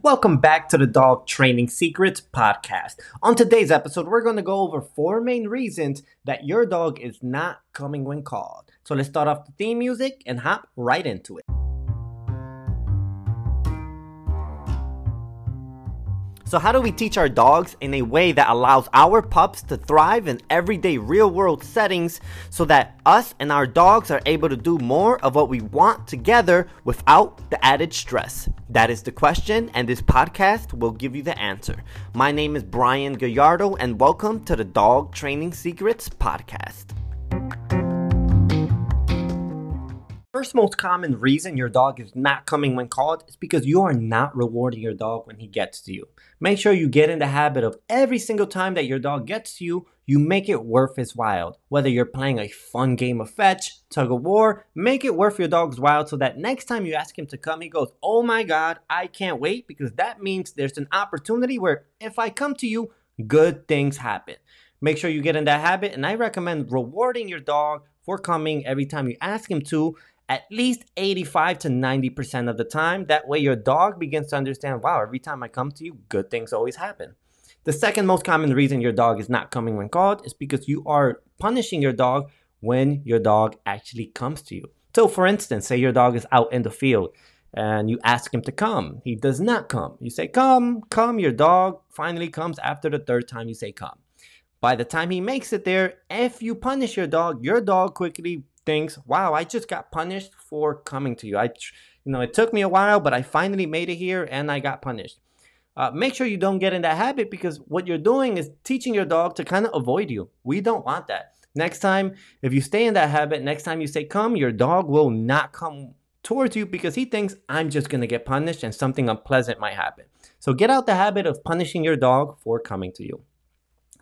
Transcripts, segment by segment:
Welcome back to the Dog Training Secrets podcast. On today's episode, we're going to go over four main reasons that your dog is not coming when called. So let's start off the theme music and hop right into it. So, how do we teach our dogs in a way that allows our pups to thrive in everyday real world settings so that us and our dogs are able to do more of what we want together without the added stress? That is the question, and this podcast will give you the answer. My name is Brian Gallardo, and welcome to the Dog Training Secrets Podcast. First most common reason your dog is not coming when called is because you are not rewarding your dog when he gets to you. Make sure you get in the habit of every single time that your dog gets to you, you make it worth his while. Whether you're playing a fun game of fetch, tug of war, make it worth your dog's while so that next time you ask him to come, he goes, Oh my god, I can't wait because that means there's an opportunity where if I come to you, good things happen. Make sure you get in that habit, and I recommend rewarding your dog for coming every time you ask him to at least 85 to 90% of the time. That way, your dog begins to understand wow, every time I come to you, good things always happen. The second most common reason your dog is not coming when called is because you are punishing your dog when your dog actually comes to you. So, for instance, say your dog is out in the field and you ask him to come. He does not come. You say, Come, come. Your dog finally comes after the third time you say, Come. By the time he makes it there, if you punish your dog, your dog quickly thinks, wow, I just got punished for coming to you. I, you know, it took me a while, but I finally made it here and I got punished. Uh, make sure you don't get in that habit because what you're doing is teaching your dog to kind of avoid you. We don't want that. Next time, if you stay in that habit, next time you say come, your dog will not come towards you because he thinks I'm just going to get punished and something unpleasant might happen. So get out the habit of punishing your dog for coming to you.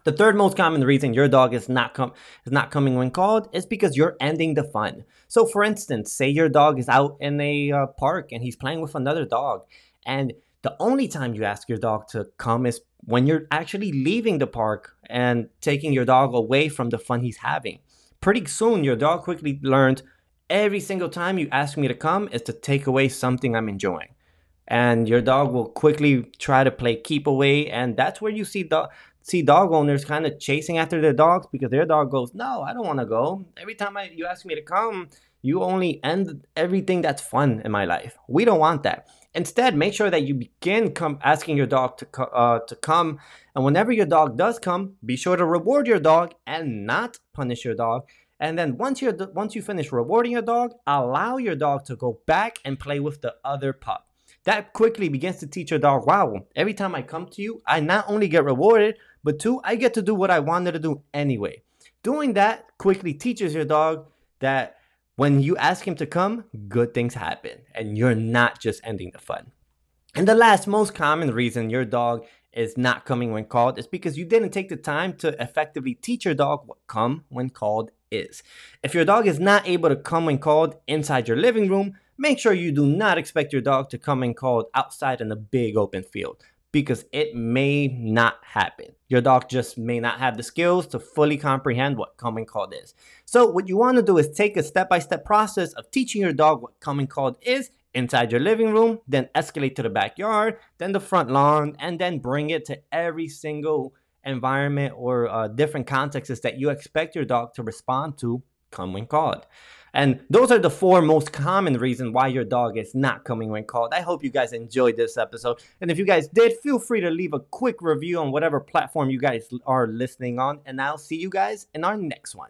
The third most common reason your dog is not is not coming when called is because you're ending the fun. So, for instance, say your dog is out in a uh, park and he's playing with another dog, and the only time you ask your dog to come is when you're actually leaving the park and taking your dog away from the fun he's having. Pretty soon, your dog quickly learned every single time you ask me to come is to take away something I'm enjoying and your dog will quickly try to play keep away and that's where you see the see dog owners kind of chasing after their dogs because their dog goes, "No, I don't want to go." Every time I, you ask me to come, you only end everything that's fun in my life. We don't want that. Instead, make sure that you begin come asking your dog to co- uh, to come, and whenever your dog does come, be sure to reward your dog and not punish your dog. And then once you once you finish rewarding your dog, allow your dog to go back and play with the other pup. That quickly begins to teach your dog, wow, every time I come to you, I not only get rewarded, but two, I get to do what I wanted to do anyway. Doing that quickly teaches your dog that when you ask him to come, good things happen and you're not just ending the fun. And the last most common reason your dog is not coming when called is because you didn't take the time to effectively teach your dog what come when called is. If your dog is not able to come when called inside your living room, make sure you do not expect your dog to come and call outside in a big open field because it may not happen. Your dog just may not have the skills to fully comprehend what coming called is. So, what you want to do is take a step by step process of teaching your dog what coming called is inside your living room, then escalate to the backyard, then the front lawn, and then bring it to every single environment or uh, different contexts that you expect your dog to respond to come when called. And those are the four most common reasons why your dog is not coming when called. I hope you guys enjoyed this episode. And if you guys did, feel free to leave a quick review on whatever platform you guys are listening on. And I'll see you guys in our next one.